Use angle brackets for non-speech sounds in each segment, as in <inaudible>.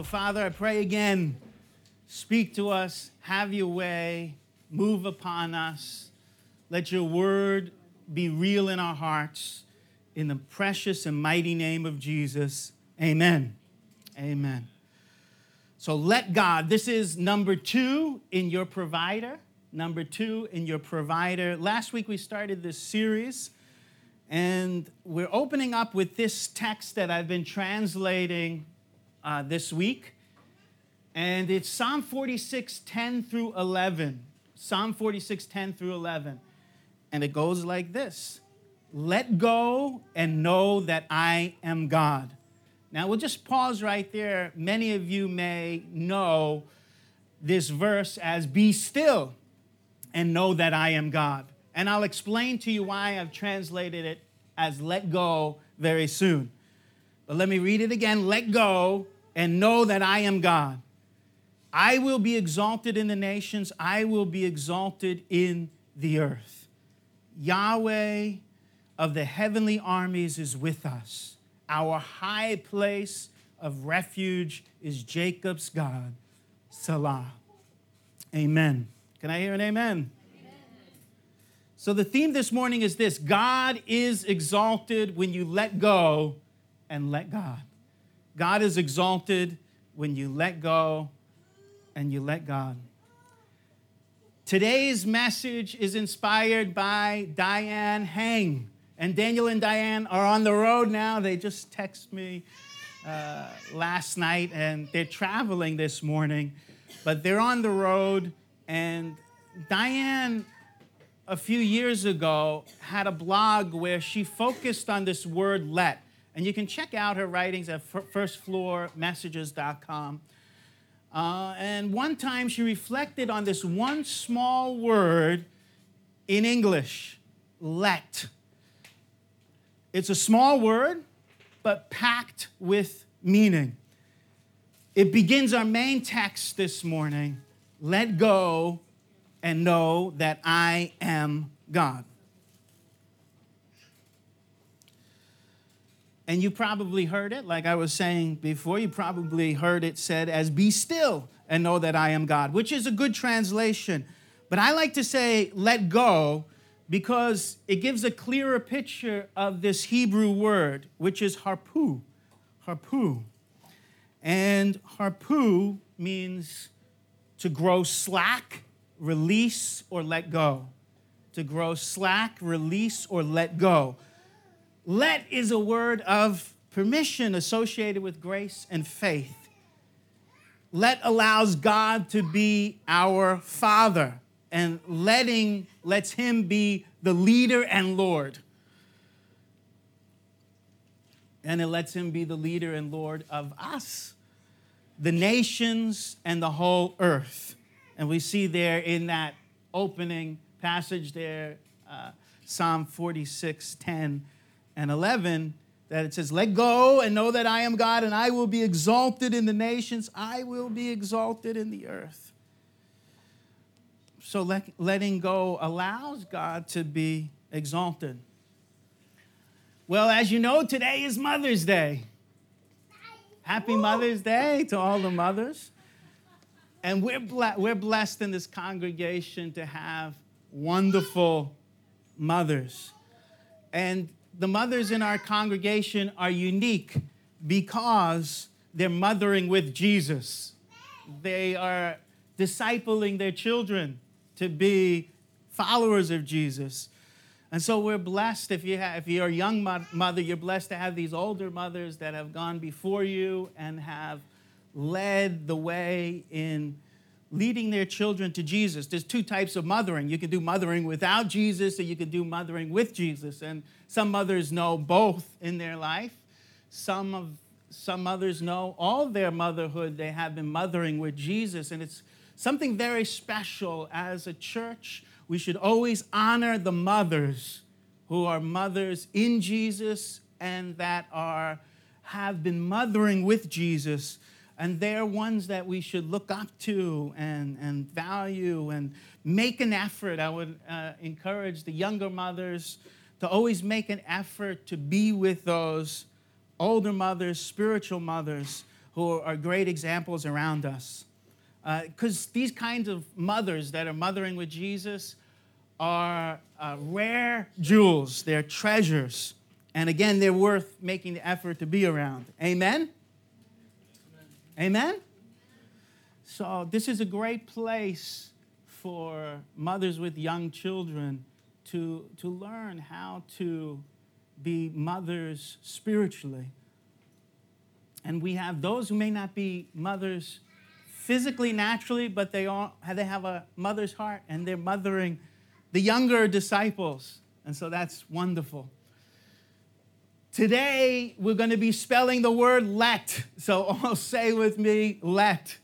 So, Father, I pray again, speak to us, have your way, move upon us. Let your word be real in our hearts. In the precious and mighty name of Jesus, amen. Amen. So, let God, this is number two in your provider. Number two in your provider. Last week we started this series, and we're opening up with this text that I've been translating uh, this week. And it's Psalm 46, 10 through 11. Psalm 46, 10 through 11. And it goes like this Let go and know that I am God. Now we'll just pause right there. Many of you may know this verse as Be still and know that I am God. And I'll explain to you why I've translated it as let go very soon. But let me read it again. Let go and know that I am God. I will be exalted in the nations, I will be exalted in the earth. Yahweh of the heavenly armies is with us. Our high place of refuge is Jacob's God. Selah. Amen. Can I hear an amen? So, the theme this morning is this God is exalted when you let go and let God. God is exalted when you let go and you let God. Today's message is inspired by Diane Hang. And Daniel and Diane are on the road now. They just texted me uh, last night and they're traveling this morning, but they're on the road. And Diane, a few years ago, had a blog where she focused on this word let. And you can check out her writings at firstfloormessages.com. Uh, and one time she reflected on this one small word in English let. It's a small word, but packed with meaning. It begins our main text this morning let go and know that I am God. And you probably heard it, like I was saying before, you probably heard it said as be still and know that I am God, which is a good translation. But I like to say let go because it gives a clearer picture of this Hebrew word, which is harpu. Harpu. And harpu means to grow slack, release, or let go. To grow slack, release, or let go. Let is a word of permission associated with grace and faith. Let allows God to be our Father, and letting lets Him be the leader and Lord. And it lets Him be the leader and Lord of us, the nations, and the whole earth. And we see there in that opening passage there, uh, Psalm 46 10 and 11 that it says, Let go and know that I am God, and I will be exalted in the nations, I will be exalted in the earth. So let, letting go allows God to be exalted. Well, as you know, today is Mother's Day. Happy Mother's Day to all the mothers. And we're, ble- we're blessed in this congregation to have wonderful mothers. And the mothers in our congregation are unique because they're mothering with Jesus. They are discipling their children to be followers of Jesus. And so we're blessed if, you have, if you're a young mother, you're blessed to have these older mothers that have gone before you and have led the way in leading their children to Jesus. There's two types of mothering. You can do mothering without Jesus, or you can do mothering with Jesus. And some mothers know both in their life. Some of some mothers know all their motherhood they have been mothering with Jesus, and it's something very special as a church. We should always honor the mothers who are mothers in Jesus and that are have been mothering with Jesus and they're ones that we should look up to and, and value and make an effort. I would uh, encourage the younger mothers to always make an effort to be with those older mothers, spiritual mothers, who are great examples around us. Because uh, these kinds of mothers that are mothering with Jesus are uh, rare jewels, they're treasures. And again, they're worth making the effort to be around. Amen? Amen? So, this is a great place for mothers with young children to, to learn how to be mothers spiritually. And we have those who may not be mothers physically, naturally, but they, all, they have a mother's heart and they're mothering the younger disciples. And so that's wonderful. Today, we're going to be spelling the word let. So <laughs> all say with me, let.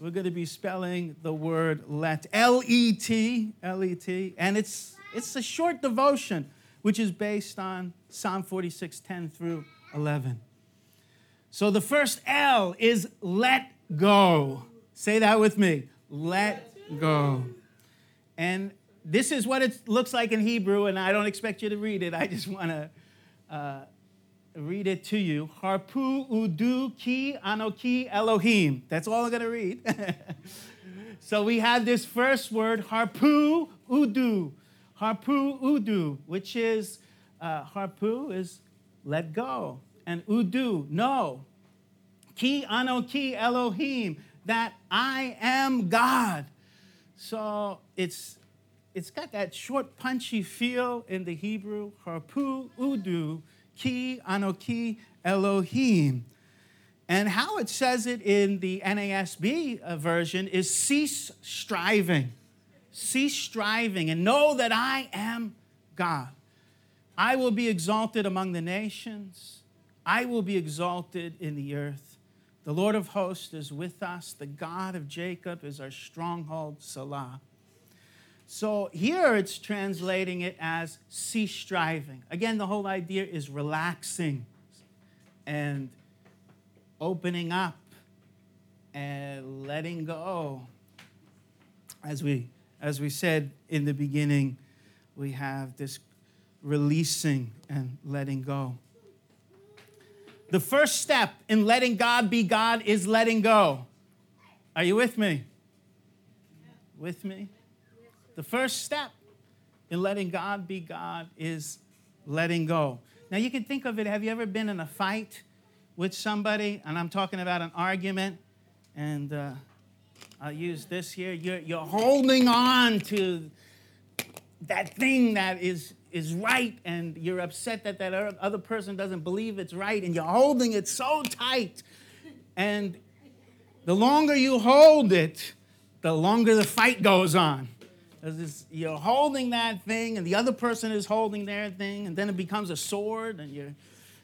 We're going to be spelling the word let. L E T, L E T. And it's, it's a short devotion, which is based on Psalm 46, 10 through 11. So the first L is let go. Say that with me. Let go. And this is what it looks like in Hebrew, and I don't expect you to read it. I just want to uh, read it to you. Harpu udu ki anoki Elohim. That's all I'm going to read. <laughs> so we have this first word, harpu udu. Harpu udu, which is, uh, harpu is let go. And udu, no. Ki anoki Elohim, that I am God. So it's it's got that short, punchy feel in the Hebrew. Harpu udu ki anoki Elohim. And how it says it in the NASB uh, version is cease striving. Cease striving and know that I am God. I will be exalted among the nations. I will be exalted in the earth. The Lord of hosts is with us. The God of Jacob is our stronghold, Selah. So here it's translating it as cease striving. Again, the whole idea is relaxing and opening up and letting go. As we, as we said in the beginning, we have this releasing and letting go. The first step in letting God be God is letting go. Are you with me? With me? The first step in letting God be God is letting go. Now, you can think of it have you ever been in a fight with somebody? And I'm talking about an argument, and uh, I'll use this here. You're, you're holding on to that thing that is, is right, and you're upset that that other person doesn't believe it's right, and you're holding it so tight. And the longer you hold it, the longer the fight goes on. This, you're holding that thing, and the other person is holding their thing, and then it becomes a sword, and you're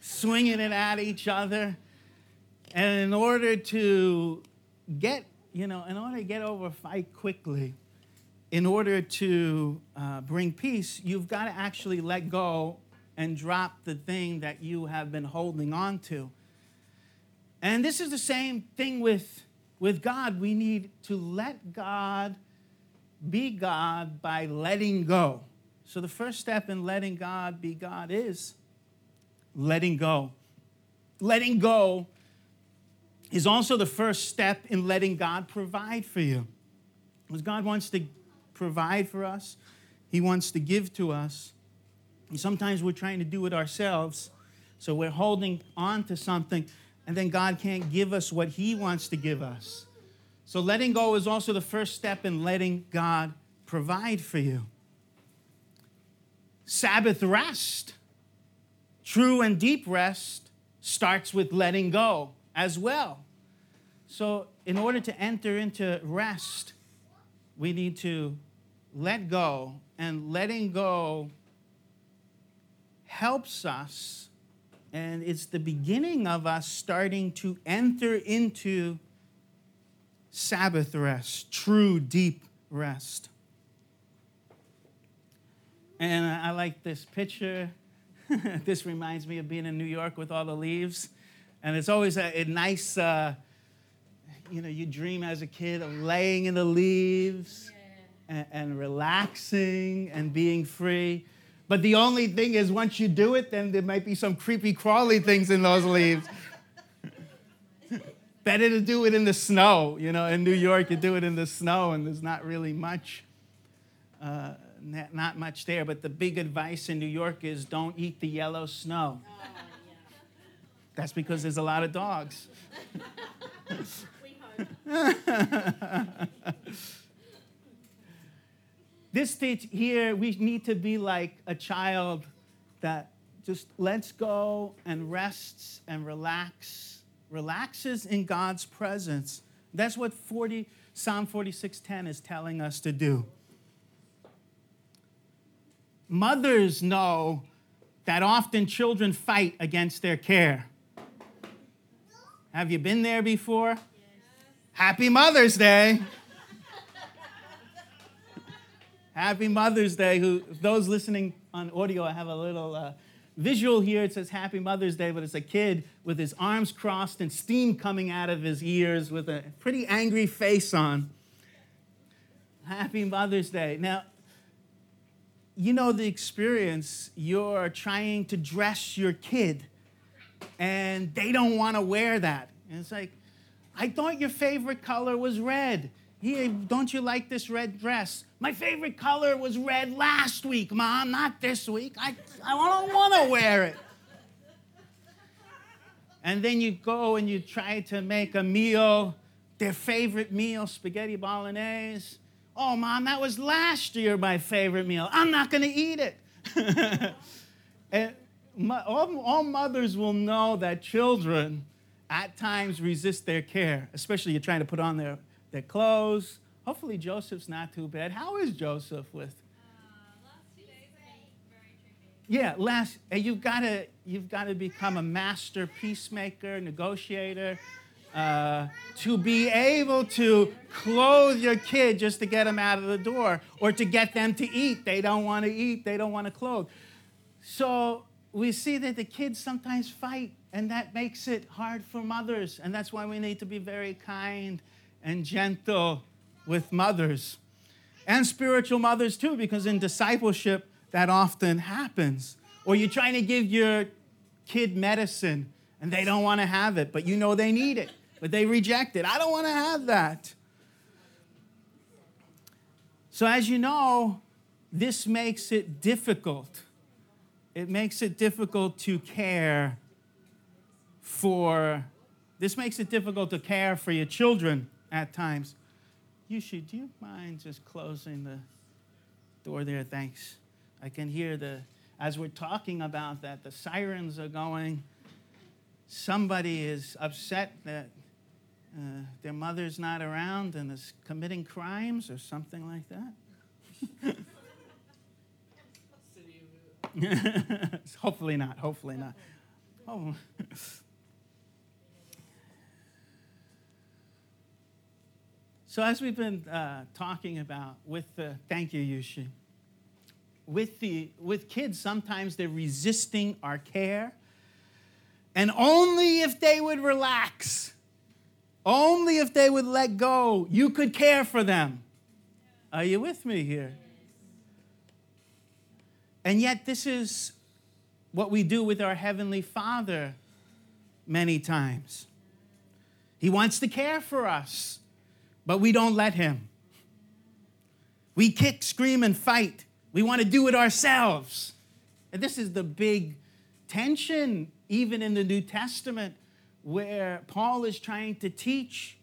swinging it at each other. And in order to get, you know, in order to get over a fight quickly, in order to uh, bring peace, you've got to actually let go and drop the thing that you have been holding on to. And this is the same thing with, with God. We need to let God be God by letting go. So, the first step in letting God be God is letting go. Letting go is also the first step in letting God provide for you. Because God wants to provide for us, He wants to give to us. And sometimes we're trying to do it ourselves. So we're holding on to something, and then God can't give us what He wants to give us. So, letting go is also the first step in letting God provide for you. Sabbath rest, true and deep rest, starts with letting go as well. So, in order to enter into rest, we need to let go, and letting go helps us, and it's the beginning of us starting to enter into Sabbath rest, true, deep rest. And I like this picture. <laughs> this reminds me of being in New York with all the leaves. And it's always a, a nice, uh, you know, you dream as a kid of laying in the leaves and, and relaxing and being free. But the only thing is, once you do it, then there might be some creepy, crawly things in those leaves. Better to do it in the snow. You know, in New York, you do it in the snow, and there's not really much, uh, not, much there. But the big advice in New York is don't eat the yellow snow. That's because there's a lot of dogs. <laughs> this stage here, we need to be like a child that just lets go and rests and relax, relaxes in God's presence. That's what 40, Psalm 46:10 is telling us to do. Mothers know that often children fight against their care. Have you been there before? Yes. Happy Mother's Day. Happy Mother's Day. Who those listening on audio, I have a little uh, visual here. It says Happy Mother's Day, but it's a kid with his arms crossed and steam coming out of his ears with a pretty angry face on. Happy Mother's Day. Now, you know the experience. You're trying to dress your kid and they don't want to wear that. And it's like, I thought your favorite color was red. Here, don't you like this red dress? My favorite color was red last week, Mom, not this week. I, I don't want to wear it. And then you go and you try to make a meal, their favorite meal, spaghetti bolognese. Oh, Mom, that was last year my favorite meal. I'm not going to eat it. <laughs> and all, all mothers will know that children at times resist their care, especially you're trying to put on their, their clothes. Hopefully, Joseph's not too bad. How is Joseph with? Yeah, last you've got to you've got to become a master peacemaker, negotiator, uh, to be able to clothe your kid just to get them out of the door or to get them to eat. They don't want to eat. They don't want to clothe. So we see that the kids sometimes fight, and that makes it hard for mothers. And that's why we need to be very kind and gentle with mothers and spiritual mothers too, because in discipleship, that often happens. Or you're trying to give your kid medicine and they don't want to have it, but you know they need it, but they reject it. I don't want to have that. So, as you know, this makes it difficult it makes it difficult to care for, this makes it difficult to care for your children at times. Yushi, do you mind just closing the door there? Thanks. I can hear the, as we're talking about that, the sirens are going. Somebody is upset that uh, their mother's not around and is committing crimes or something like that. <laughs> <laughs> hopefully not. Hopefully not. Oh. <laughs> so as we've been uh, talking about with the thank you, Yushi. With the with kids, sometimes they're resisting our care, and only if they would relax, only if they would let go, you could care for them. Are you with me here? And yet, this is what we do with our Heavenly Father many times. He wants to care for us, but we don't let Him. We kick, scream, and fight. We want to do it ourselves. And this is the big tension, even in the New Testament, where Paul is trying to teach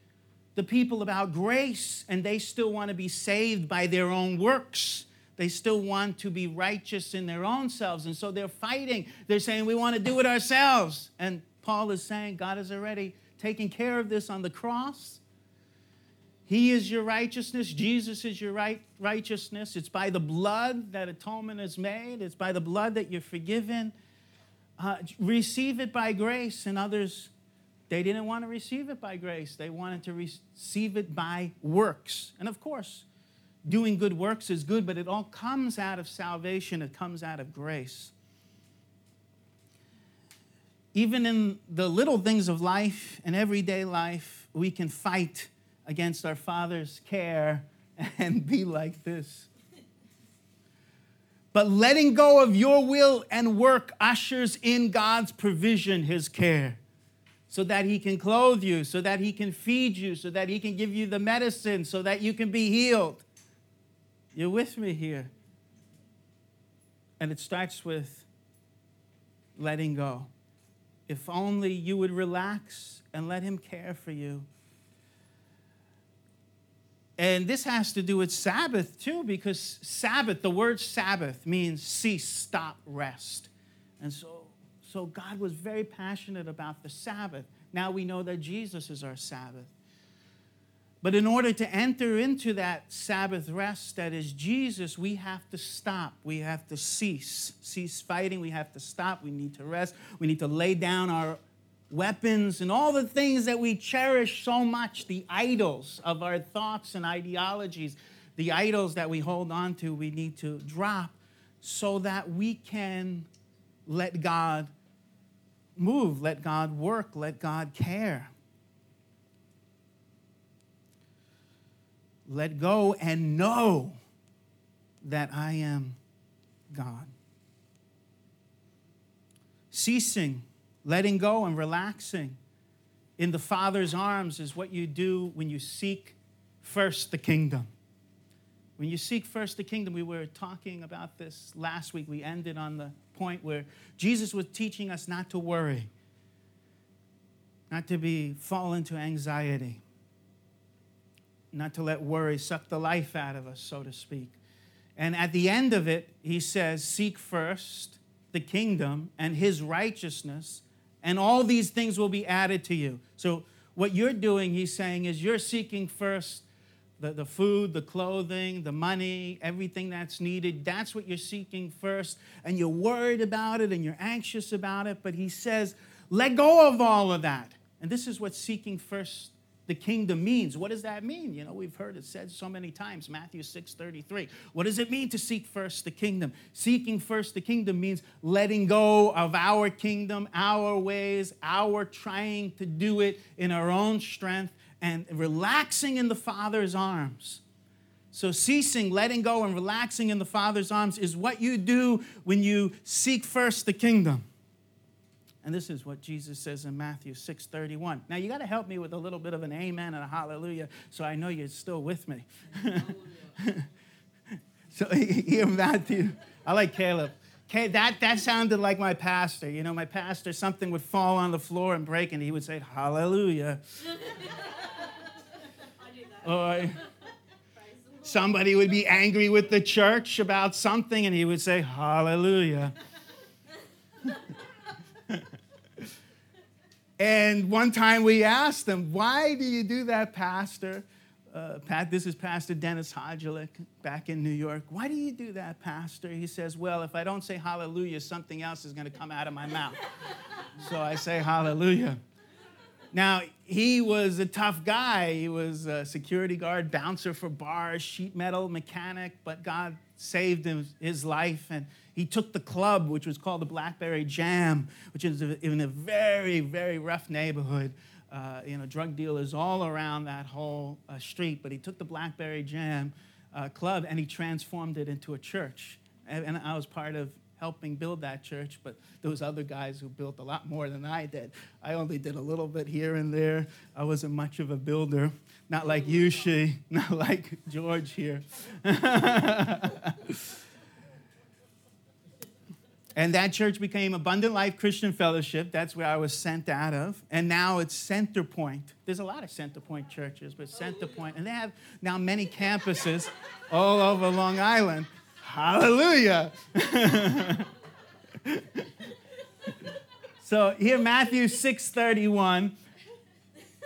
the people about grace, and they still want to be saved by their own works. They still want to be righteous in their own selves. And so they're fighting. They're saying, we want to do it ourselves. And Paul is saying, God has already taking care of this on the cross. He is your righteousness. Jesus is your right, righteousness. It's by the blood that atonement is made, it's by the blood that you're forgiven. Uh, receive it by grace, and others, they didn't want to receive it by grace. They wanted to receive it by works. And of course, doing good works is good, but it all comes out of salvation, it comes out of grace. Even in the little things of life and everyday life, we can fight against our Father's care and <laughs> be like this. But letting go of your will and work ushers in God's provision, His care, so that He can clothe you, so that He can feed you, so that He can give you the medicine, so that you can be healed. You're with me here. And it starts with letting go. If only you would relax and let Him care for you. And this has to do with Sabbath too, because Sabbath, the word Sabbath means cease, stop, rest. And so, so God was very passionate about the Sabbath. Now we know that Jesus is our Sabbath. But in order to enter into that Sabbath rest that is Jesus, we have to stop. We have to cease. Cease fighting. We have to stop. We need to rest. We need to lay down our weapons, and all the things that we cherish so much, the idols of our thoughts and ideologies, the idols that we hold on to, we need to drop so that we can let God move, let God work, let God care. Let go and know that I am God. Ceasing Letting go and relaxing in the Father's arms is what you do when you seek first the kingdom. When you seek first the kingdom, we were talking about this last week. We ended on the point where Jesus was teaching us not to worry, not to be fall into anxiety, not to let worry suck the life out of us, so to speak. And at the end of it, he says, Seek first the kingdom and his righteousness, and all these things will be added to you. So, what you're doing, he's saying, is you're seeking first the, the food, the clothing, the money, everything that's needed. That's what you're seeking first. And you're worried about it and you're anxious about it. But he says, let go of all of that. And this is what seeking first the kingdom means. What does that mean? You know, we've heard it said so many times, Matthew 6 33. What does it mean to seek first the kingdom? Seeking first the kingdom means letting go of our kingdom, our ways, our trying to do it in our own strength, and relaxing in the Father's arms. So, ceasing, letting go, and relaxing in the Father's arms is what you do when you seek first the kingdom. And this is what Jesus says in Matthew 6:31. Now you got to help me with a little bit of an amen and a hallelujah so I know you're still with me. <laughs> so <laughs> here Matthew, I like Caleb. Okay, that, that sounded like my pastor. You know, my pastor, something would fall on the floor and break, and he would say, Hallelujah. <laughs> or somebody would be angry with the church about something, and he would say, Hallelujah. And one time we asked them, Why do you do that, Pastor? Uh, Pat, this is Pastor Dennis Hodgelik back in New York. Why do you do that, Pastor? He says, Well, if I don't say hallelujah, something else is going to come out of my mouth. so I say hallelujah. Now, he was a tough guy. He was a security guard, bouncer for bars, sheet metal mechanic, but God saved him, his life. And he took the club, which was called the Blackberry Jam, which is in a very, very rough neighborhood. Uh, you know, drug dealers all around that whole uh, street. But he took the Blackberry Jam uh, club and he transformed it into a church. And, and I was part of helping build that church, but was other guys who built a lot more than I did. I only did a little bit here and there. I wasn't much of a builder, not like Yushi, <laughs> not like George here. <laughs> And that church became Abundant Life Christian Fellowship. That's where I was sent out of. And now it's Center Point. There's a lot of Center Point churches, but Center Point, and they have now many campuses all over Long Island. Hallelujah. <laughs> so here Matthew 6:31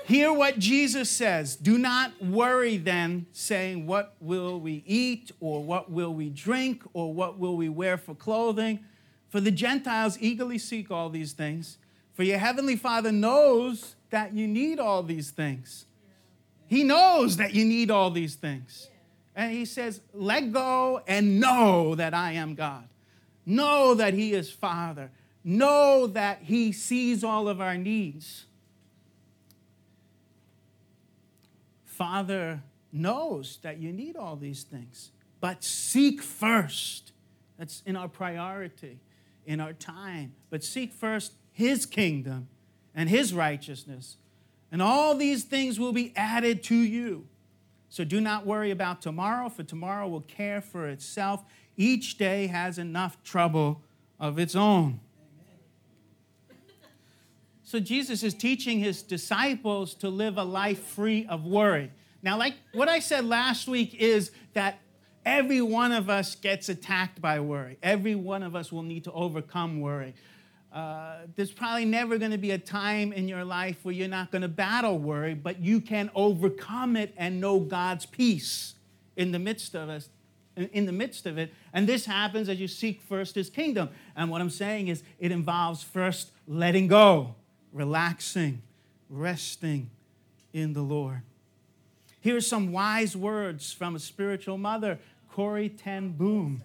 Hear what Jesus says. Do not worry then, saying, What will we eat, or what will we drink, or what will we wear for clothing? For the Gentiles eagerly seek all these things. For your heavenly Father knows that you need all these things. He knows that you need all these things. And he says, Let go and know that I am God. Know that He is Father. Know that He sees all of our needs. Father knows that you need all these things, but seek first. That's in our priority, in our time. But seek first His kingdom and His righteousness, and all these things will be added to you. So do not worry about tomorrow, for tomorrow will care for itself. Each day has enough trouble of its own. So Jesus is teaching his disciples to live a life free of worry. Now, like what I said last week is that every one of us gets attacked by worry. Every one of us will need to overcome worry. Uh, there's probably never going to be a time in your life where you're not going to battle worry, but you can overcome it and know God's peace in the midst of us, in the midst of it. And this happens as you seek first His kingdom. And what I'm saying is, it involves first letting go relaxing, resting in the Lord. Here are some wise words from a spiritual mother, Corrie Ten Boom.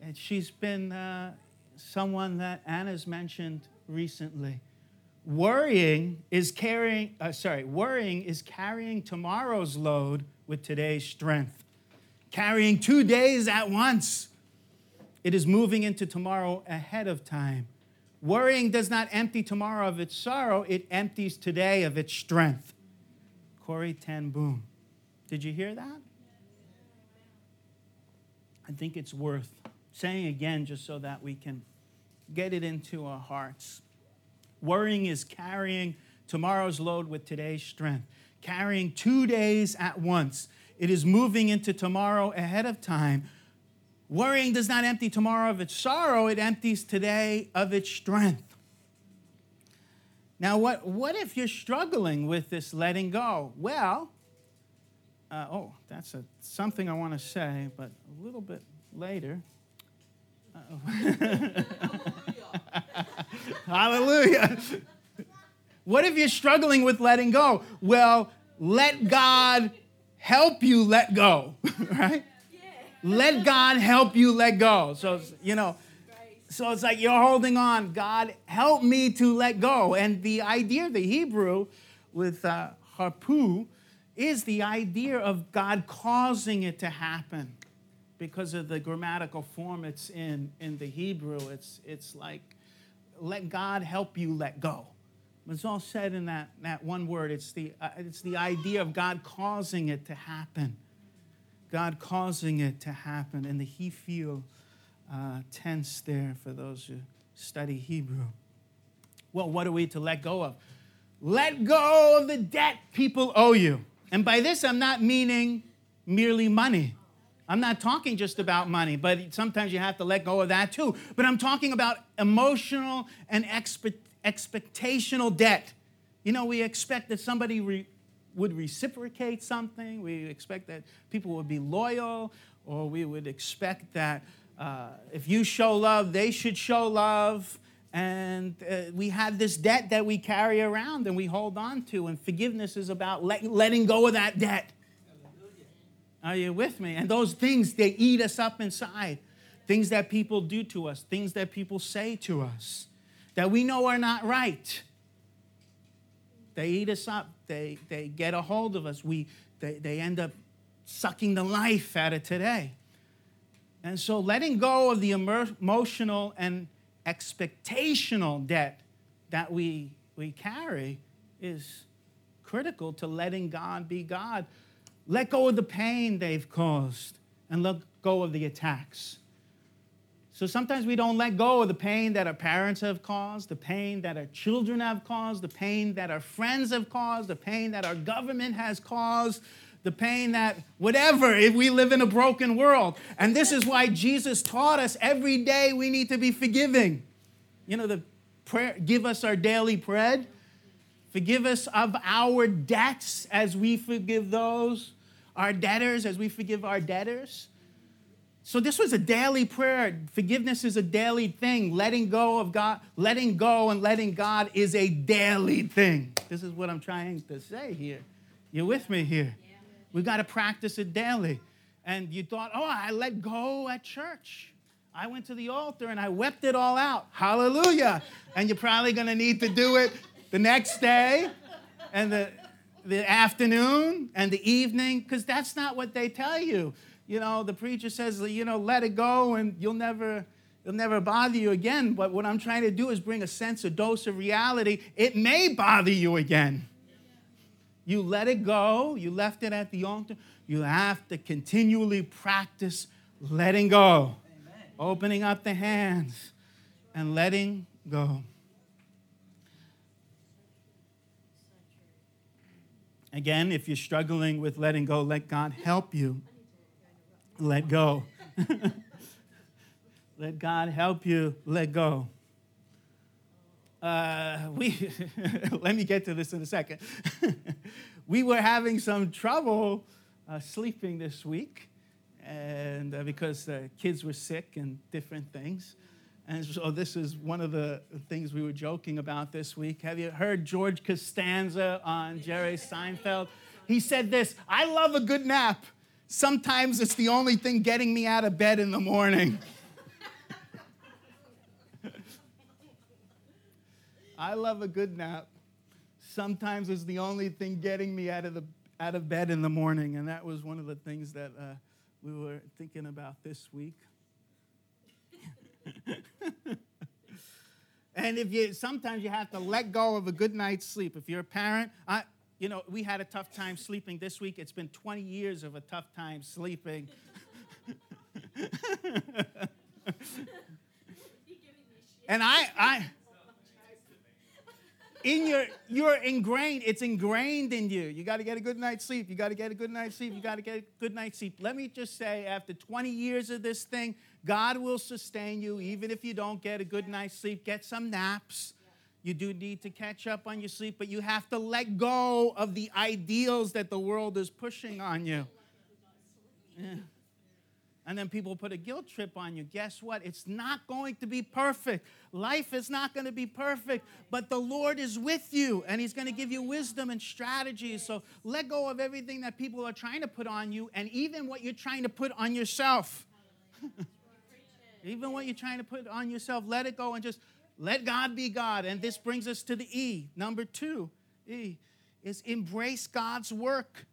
And she's been uh, someone that Anna's mentioned recently. Worrying is carrying, uh, sorry, worrying is carrying tomorrow's load with today's strength. Carrying two days at once. It is moving into tomorrow ahead of time. Worrying does not empty tomorrow of its sorrow, it empties today of its strength. Corrie Ten Boom. Did you hear that? I think it's worth saying again just so that we can get it into our hearts. Worrying is carrying tomorrow's load with today's strength, carrying two days at once. It is moving into tomorrow ahead of time Worrying does not empty tomorrow of its sorrow, it empties today of its strength. Now, what, what if you're struggling with this letting go? Well, uh, oh, that's a, something I want to say, but a little bit later. <laughs> Hallelujah. what if you're struggling with letting go? Well, let God help you let go, <laughs> right? let God help you let go. So, you know, so it's like you're holding on. God, help me to let go. And the idea, the Hebrew with uh, harpu, is the idea of God causing it to happen because of the grammatical form it's in in the Hebrew. It's, it's like, let God help you let go. It's all said in that, that one word. It's the, uh, it's the idea of God causing it to happen. God causing it to happen, and the he feel uh, tense there for those who study Hebrew. Well, what are we to let go of? Let go of the debt people owe you. And by this, I'm not meaning merely money. I'm not talking just about money, but sometimes you have to let go of that too. But I'm talking about emotional and expe- expectational debt. You know, we expect that somebody re- would reciprocate something. We expect that people would be loyal, or we would expect that uh, if you show love, they should show love. And uh, we have this debt that we carry around and we hold on to, and forgiveness is about let, letting go of that debt. Are you with me? And those things, they eat us up inside. Things that people do to us, things that people say to us that we know are not right. They eat us up. They, they get a hold of us. We, they, they end up sucking the life out of today. And so letting go of the emotional and expectational debt that we, we carry is critical to letting God be God. Let go of the pain they've caused and let go of the attacks. So sometimes we don't let go of the pain that our parents have caused, the pain that our children have caused, the pain that our friends have caused, the pain that our government has caused, the pain that whatever, if we live in a broken world. And this is why Jesus taught us every day we need to be forgiving. You know, the prayer, give us our daily bread. Forgive us of our debts as we forgive those, our debtors, as we forgive our debtors. So this was a daily prayer. Forgiveness is a daily thing. Letting go of God, letting go and letting God is a daily thing. This is what I'm trying to say here. You're with me here. We've got to practice it daily. And you thought, oh, I let go at church. I went to the altar and I wept it all out. Hallelujah. And you're probably going to need to do it the next day and the, the afternoon and the evening because that's not what they tell you you know, the preacher says, you know, let it go and you'll never, it'll never bother you again. But what I'm trying to do is bring a sense, a dose of reality. It may bother you again. You let it go, you left it at the altar. You have to continually practice letting go, Amen. opening up the hands and letting go. Again, if you're struggling with letting go, let God help you let go. <laughs> let God help you let go. Uh, we <laughs> let me get to this in a second. <laughs> we were having some trouble uh, sleeping this week, and uh, because the kids were sick and different things. And so this is one of the things we were joking about this week. Have you heard George Costanza on Jerry Seinfeld? He said this I love a good nap. Sometimes it's the only thing getting me out of bed in the morning. <laughs> I love a good nap. Sometimes it's the only thing getting me out of, the, out of bed in the morning. And that was one of the things that uh, we were thinking about this week. <laughs> and if you sometimes you have to let go of a good night's sleep. If you're a parent, I, you know, we had a tough time sleeping this week. It's been 20 years of a tough time sleeping. <laughs> <laughs> and I, I, in your, you're ingrained. It's ingrained in you. You got to get a good night's sleep. You got to get a good night's sleep. You got to get a good night's sleep. Let me just say, after 20 years of this thing, God will sustain you, even if you don't get a good night's sleep. Get some naps you do need to catch up on your sleep, but you have to let go of the ideals that the world is pushing on you. Yeah. And then people put a guilt trip on you. Guess what? It's not going to be perfect. Life is not going to be perfect, but the Lord is with you and He's going to give you wisdom and strategies. So let go of everything that people are trying to put on you and even what you're trying to put on yourself. <laughs> even what you're trying to put on yourself, let it go and just let God be God. And this brings us to the E. Number two, E, is embrace God's work,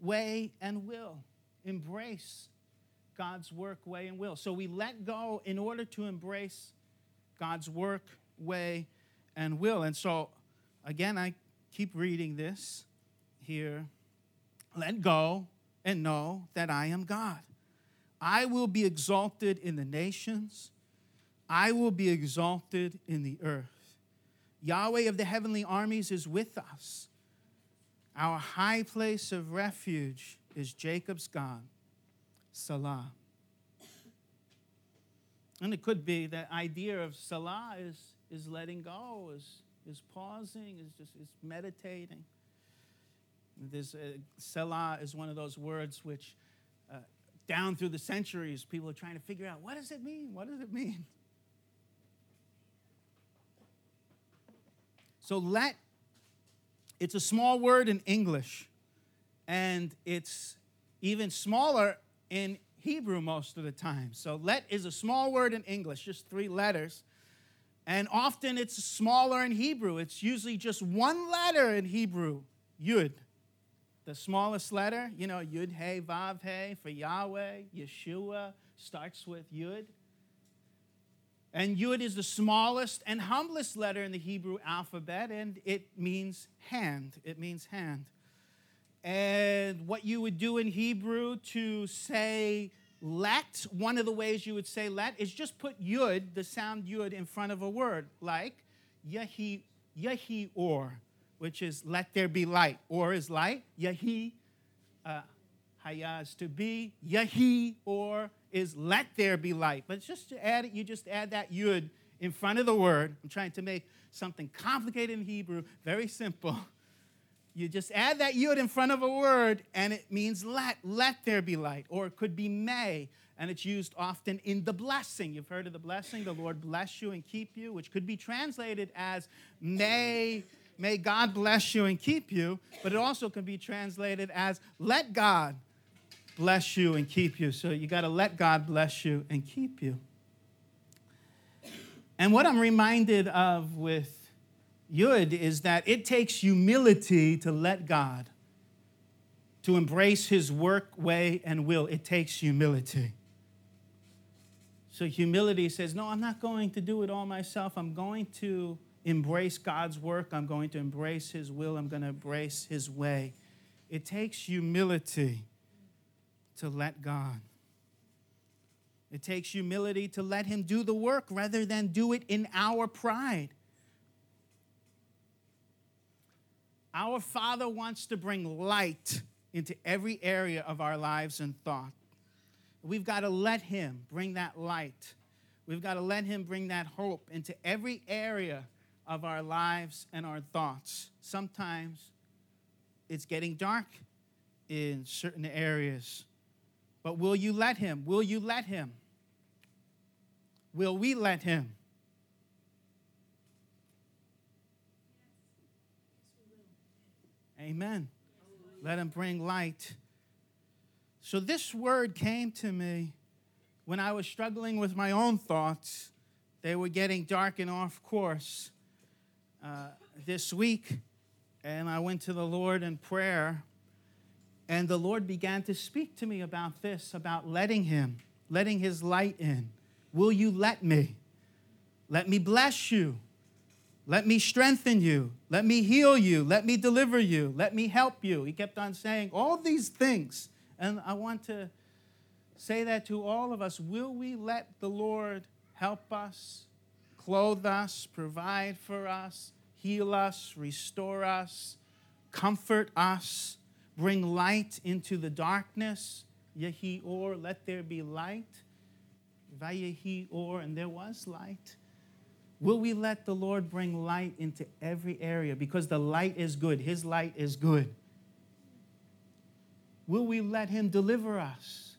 way, and will. Embrace God's work, way, and will. So we let go in order to embrace God's work, way, and will. And so, again, I keep reading this here. Let go and know that I am God. I will be exalted in the nations I will be exalted in the earth. Yahweh of the heavenly armies is with us. Our high place of refuge is Jacob's God, Selah. And it could be that idea of Selah is, is letting go, is, is pausing, is just is meditating. This uh, Selah is one of those words which, uh, down through the centuries, people are trying to figure out what does it mean? What does it mean? So let, it's a small word in English, and it's even smaller in Hebrew most of the time. So let is a small word in English, just three letters. And often it's smaller in Hebrew. It's usually just one letter in Hebrew, Yud. The smallest letter, you know, Yud, Hey, Vav, Hey for Yahweh, Yeshua starts with Yud. And Yud is the smallest and humblest letter in the Hebrew alphabet, and it means hand. It means hand. And what you would do in Hebrew to say let, one of the ways you would say let is just put Yud, the sound Yud, in front of a word, like Yahi, Yahi or, which is let there be light. Or is light. Yahi, uh, Hayaz to be. Yahi or is let there be light. But just to add it, you just add that yud in front of the word. I'm trying to make something complicated in Hebrew very simple. <laughs> You just add that yud in front of a word, and it means let. Let there be light. Or it could be may, and it's used often in the blessing. You've heard of the blessing, the Lord bless you and keep you, which could be translated as may, may God bless you and keep you, but it also can be translated as let God bless you and keep you. So you got to let God bless you and keep you. And what I'm reminded of with Yud is that it takes humility to let God, to embrace His work, way, and will. It takes humility. So humility says, No, I'm not going to do it all myself. I'm going to embrace God's work. I'm going to embrace His will. I'm going to embrace His way. It takes humility to let God. It takes humility to let Him do the work rather than do it in our pride. Our Father wants to bring light into every area of our lives and thought. We've got to let Him bring that light. We've got to let Him bring that hope into every area of our lives and our thoughts. Sometimes it's getting dark in certain areas, but will you let Him? Will you let Him? Will we let Him? Amen. Let him bring light. So, this word came to me when I was struggling with my own thoughts. They were getting dark and off course uh, this week. And I went to the Lord in prayer. And the Lord began to speak to me about this, about letting Him, letting His light in. Will you let me? Let me bless you. Let me strengthen you. Let me heal you. Let me deliver you. Let me help you. He kept on saying all these things. And I want to say that to all of us. Will we let the Lord help us, clothe us, provide for us, heal us, restore us, comfort us, bring light into the darkness? Yehi or, let there be light. Vayehi or, and there was light. Will we let the Lord bring light into every area? Because the light is good, His light is good. Will we let Him deliver us?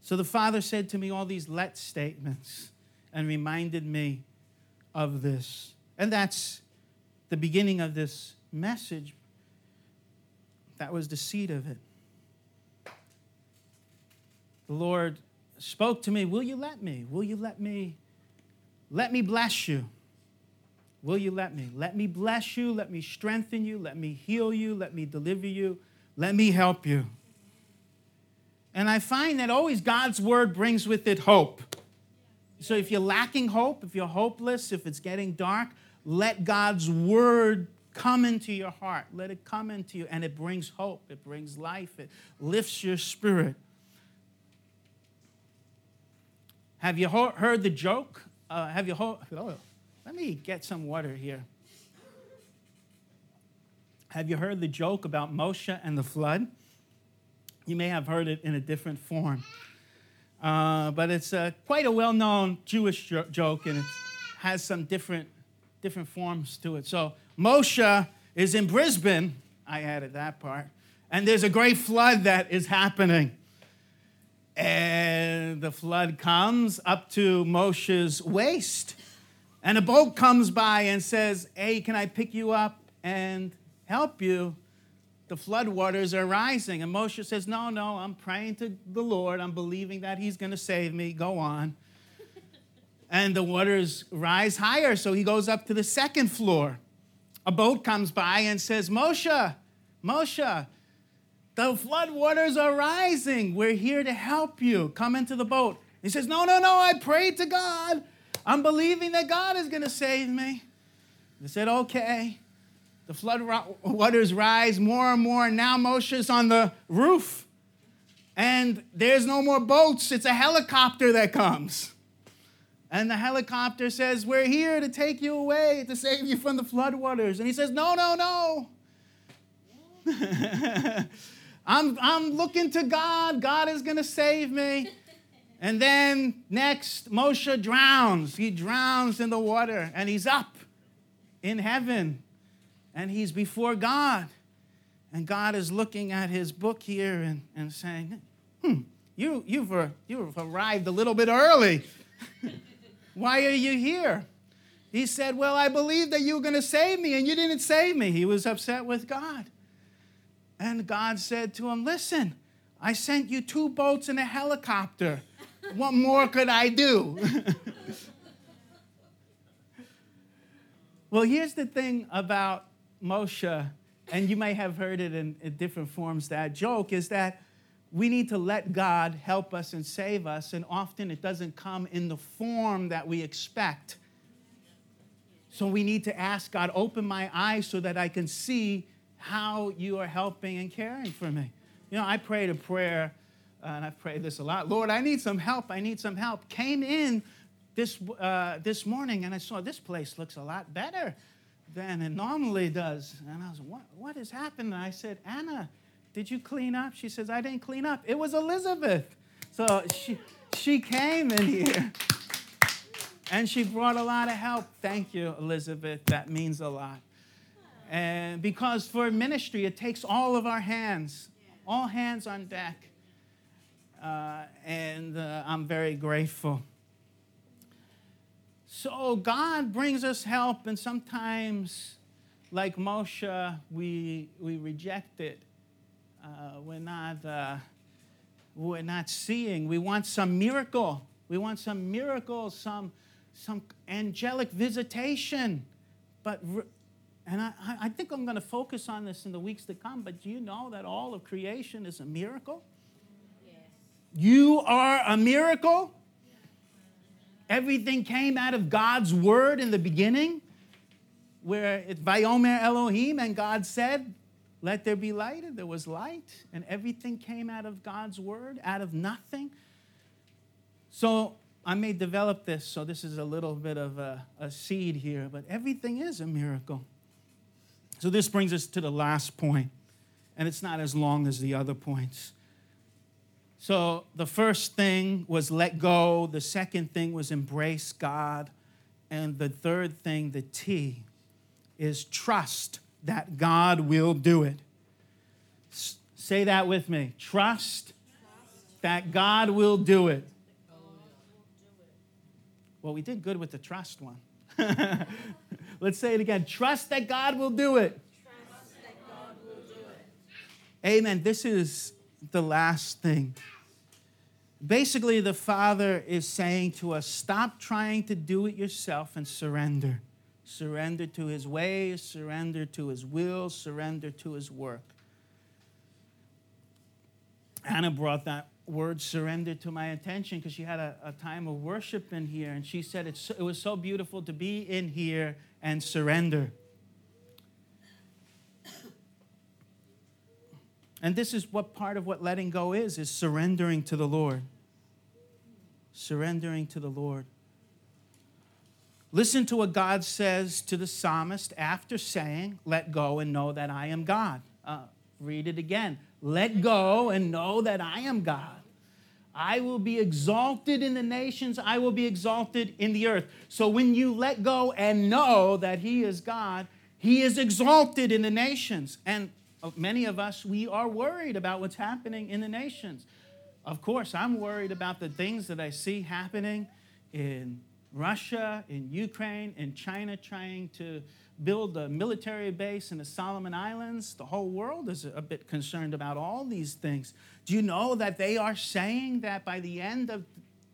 So the Father said to me all these let statements and reminded me of this. And that's the beginning of this message. That was the seed of it. The Lord spoke to me, Will you let me? Will you let me? Let me bless you. Will you let me? Let me bless you. Let me strengthen you. Let me heal you. Let me deliver you. Let me help you. And I find that always God's word brings with it hope. So if you're lacking hope, if you're hopeless, if it's getting dark, let God's word come into your heart. Let it come into you, and it brings hope. It brings life. It lifts your spirit. Have you heard the joke? Uh, have you heard? Let me get some water here. Have you heard the joke about Moshe and the flood? You may have heard it in a different form. Uh, but it's uh, quite a well known Jewish jo- joke and it has some different, different forms to it. So, Moshe is in Brisbane. I added that part. And there's a great flood that is happening. And the flood comes up to Moshe's waist. And a boat comes by and says, Hey, can I pick you up and help you? The floodwaters are rising. And Moshe says, No, no, I'm praying to the Lord. I'm believing that He's going to save me. Go on. <laughs> and the waters rise higher. So he goes up to the second floor. A boat comes by and says, Moshe, Moshe, the floodwaters are rising. We're here to help you. Come into the boat. He says, No, no, no, I prayed to God. I'm believing that God is going to save me. They said, Okay. The flood waters rise more and more. And now Moshe's on the roof. And there's no more boats. It's a helicopter that comes. And the helicopter says, We're here to take you away, to save you from the floodwaters. And he says, No, no, no. <laughs> I'm, I'm looking to God. God is going to save me. And then next, Moshe drowns. He drowns in the water and he's up in heaven and he's before God. And God is looking at his book here and, and saying, Hmm, you, you've, uh, you've arrived a little bit early. <laughs> Why are you here? He said, Well, I believed that you were going to save me and you didn't save me. He was upset with God. And God said to him, Listen, I sent you two boats and a helicopter. What more could I do? <laughs> well, here's the thing about Moshe, and you may have heard it in, in, different forms, that joke, is that we need to let God help us and save us, and often it doesn't come in the form that we expect. So we need to ask God, open my eyes so that I can see how you are helping and caring for me. You know, I prayed a prayer, uh, and I've prayed this a lot. Lord, I need some help. I need some help. Came in this, uh, this morning, and I saw this place looks a lot better than it normally does. And I was, what, what has happened? And I said, Anna, did you clean up? She says, I didn't clean up. It was Elizabeth. So she, she came in here. And she brought a lot of help. Thank you, Elizabeth. That means a lot. And because for ministry, it takes all of our hands all hands on deck. Uh, and uh, I'm very grateful. So God brings us help, and sometimes, like Moshe, we, we reject it. Uh, we're, not, uh, we're not seeing. We want some miracle. We want some miracle, some, some angelic visitation. But and I, I think I'm going to focus on this in the weeks to come, but do you know that all of creation is a miracle? Yes. You are a miracle. Everything came out of God's word in the beginning, where it's Vayomer Elohim, and God said, Let there be light, and there was light, and everything came out of God's word, out of nothing. So I may develop this, so this is a little bit of a, a seed here, but everything is a miracle. So this brings us to the last point, and it's not as long as the other points. So the first thing was let go, the second thing was embrace God, and the third thing, the T, is trust that God will do it. Say that with me. Trust. that God will do it. Well, we did good with the trust one. <laughs> Let's say it again. Trust that God will do it. Will do it. Amen. This is the last thing. Basically, the Father is saying to us stop trying to do it yourself and surrender. Surrender to His ways, surrender to His will, surrender to His work. Anna brought that word surrender to my attention because she had a, a, time of worship in here and she said it was so beautiful to be in here and surrender. And this is what part of what letting go is, is surrendering to the Lord. Surrendering to the Lord. Listen to what God says to the psalmist after saying, Let go and know that I am God. Uh, read it again. Let go and know that I am God. I will be exalted in the nations, I will be exalted in the earth. So when you let go and know that He is God, He is exalted in the nations. And uh, many of us, we are worried about what's happening in the nations. Of course, I'm worried about the things that I see happening in Russia, in Ukraine, in China trying to build a military base in the Solomon Islands. The whole world is a bit concerned about all these things. Do you know that they are saying that by the end of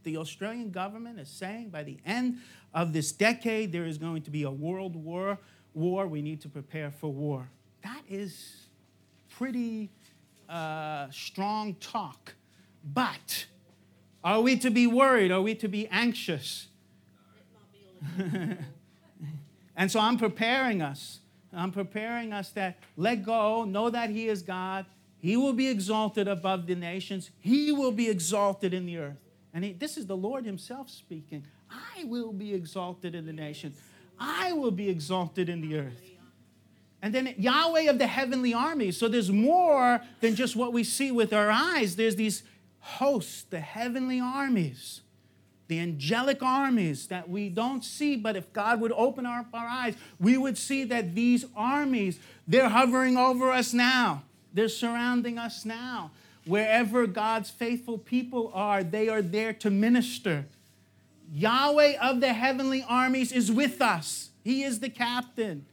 the Australian government is saying by the end of this decade there is going to be a world war. War, we need to prepare for war. That is pretty uh, strong talk. But are we to be worried? Are we to be anxious? <laughs> And so I'm preparing us. I'm preparing us that let go, know that He is God. He will be exalted above the nations, He will be exalted in the earth. And he, this is the Lord Himself speaking. I will be exalted in the nations, I will be exalted in the earth. And then Yahweh of the heavenly armies. So there's more than just what we see with our eyes. There's these hosts, the heavenly armies, the angelic armies that we don't see, but if God would open our, our eyes, we would see that these armies, they're hovering over us now. They're surrounding us now. Wherever God's faithful people are, they are there to minister. Yahweh of the heavenly armies is with us. He is the captain,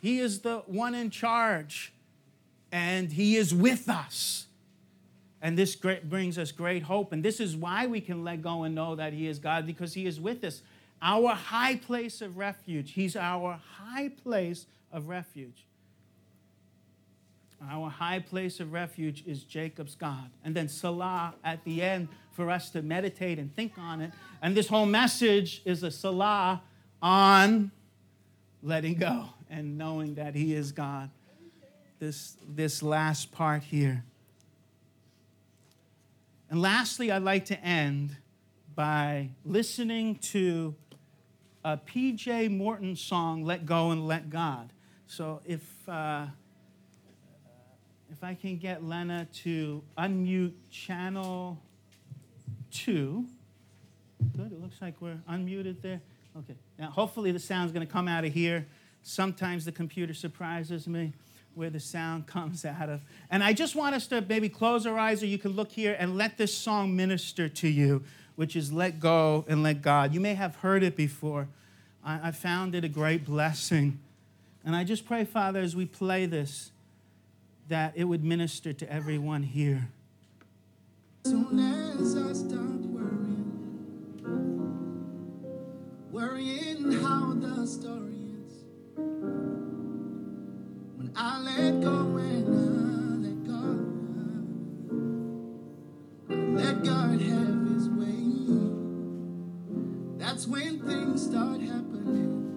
He is the one in charge, and He is with us. And this great, brings us great hope. And this is why we can let go and know that He is God, because He is with us. Our high place of refuge. He's our high place of refuge. Our high place of refuge is Jacob's God. And then Selah at the end for us to meditate and think on it. And this whole message is a Selah on letting go and knowing that He is God. This, this last part here. And lastly, I'd like to end by listening to a PJ Morton song, Let Go and Let God. So if, uh, if I can get Lena to unmute channel two. Good, it looks like we're unmuted there. Okay, now hopefully the sound's gonna come out of here. Sometimes the computer surprises me where the sound <laughs> comes out of. And I just want us to maybe close our eyes, or you can look here and let this song minister to you, which is Let Go and Let God. You may have heard it before. I, I found it a great blessing. And I just pray, Father, as we play this, that it would minister to everyone here. Soon as I stop worrying, worrying how the story ends. I let go and I let God, I let God have His way. That's when things start happening.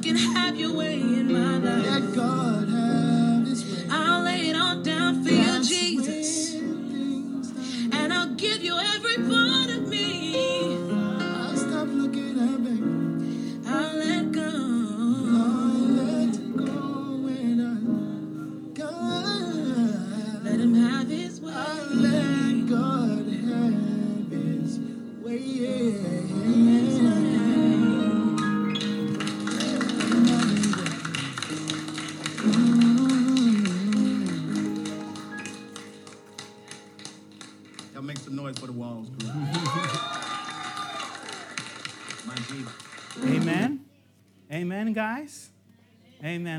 You can have your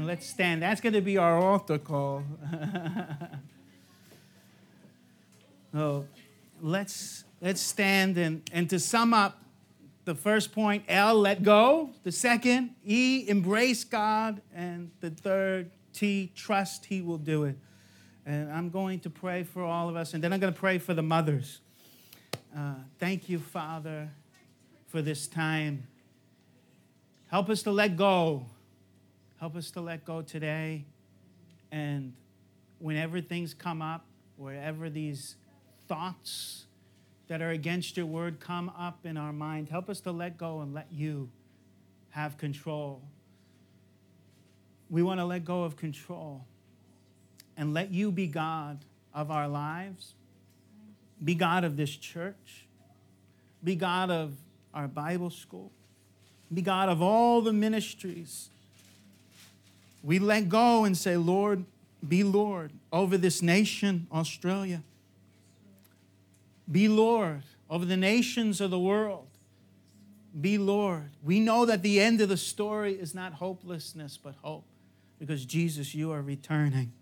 Let's stand. That's going to be our altar call. <laughs> oh, let's let's stand and and to sum up, the first point, L, let go. The second, E, embrace God, and the third, T, trust He will do it. And I'm going to pray for all of us, and then I'm going to pray for the mothers. Uh, thank you, Father, for this time. Help us to let go. Help us to let go today. And whenever things come up, wherever these thoughts that are against your word come up in our mind, help us to let go and let you have control. We want to let go of control and let you be God of our lives, be God of this church, be God of our Bible school, be God of all the ministries. We let go and say, Lord, be Lord over this nation, Australia. Be Lord over the nations of the world. Be Lord. We know that the end of the story is not hopelessness, but hope, because Jesus, you are returning.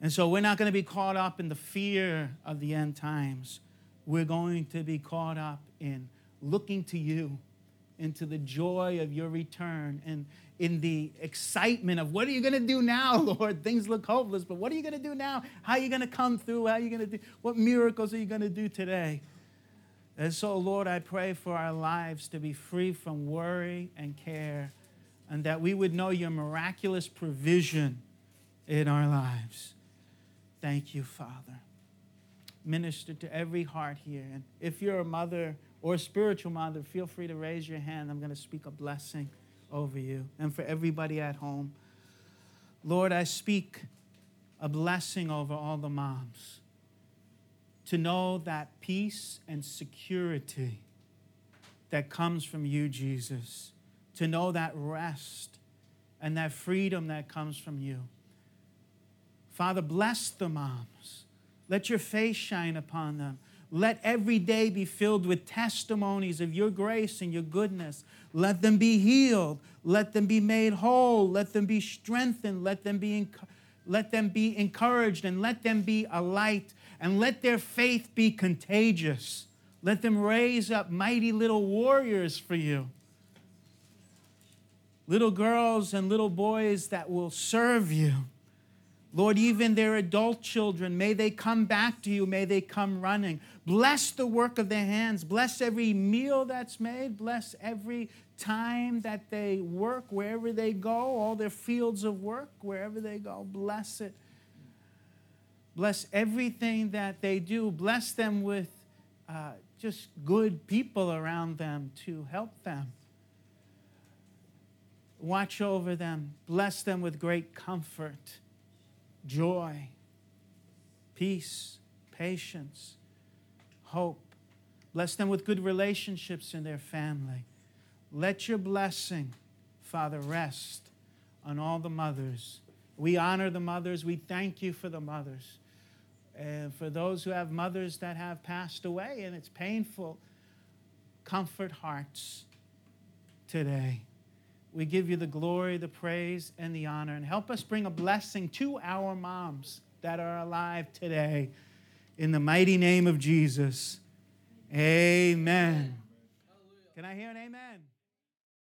And so we're not going to be caught up in the fear of the end times. We're going to be caught up in looking to you, into the joy of your return, and in the excitement of what are you going to do now, <laughs> Lord? Things look hopeless, but what are you going to do now? How are you going to come through? How are you going to do? What miracles are you going to do today? And so, Lord, I pray for our lives to be free from worry and care, and that we would know your miraculous provision in our lives. Thank you, Father. Minister to every heart here. And if you're a mother or spiritual mother, feel free to raise your hand. I'm going to speak a blessing over you and for everybody at home. Lord, I speak a blessing over all the moms to know that peace and security that comes from you, Jesus, to know that rest and that freedom that comes from you. Father, bless the moms. Let your face shine upon them. Let every day be filled with testimonies of your grace and your goodness. Let them be healed. Let them be made whole. Let them be strengthened. Let them be, enc- let them be encouraged and let them be a light. And let their faith be contagious. Let them raise up mighty little warriors for you. Little girls and little boys that will serve you. Lord, even their adult children, may they come back to you. May they come running. Bless the work of their hands. Bless every meal that's made. Bless every time that they work, wherever they go, all their fields of work, wherever they go. Bless it. Bless everything that they do. Bless them with uh, just good people around them to help them. Watch over them. Bless them with great comfort, joy, peace, patience, hope. Bless them with good relationships in their family. Let your blessing, Father, rest on all the mothers. We honor the mothers. We thank you for the mothers. And for those who have mothers that have passed away and it's painful, comfort hearts today. We give you the glory, the praise, and the honor. And help us bring a blessing to our moms that are alive today. In the mighty name of Jesus. Amen. Can I hear an amen?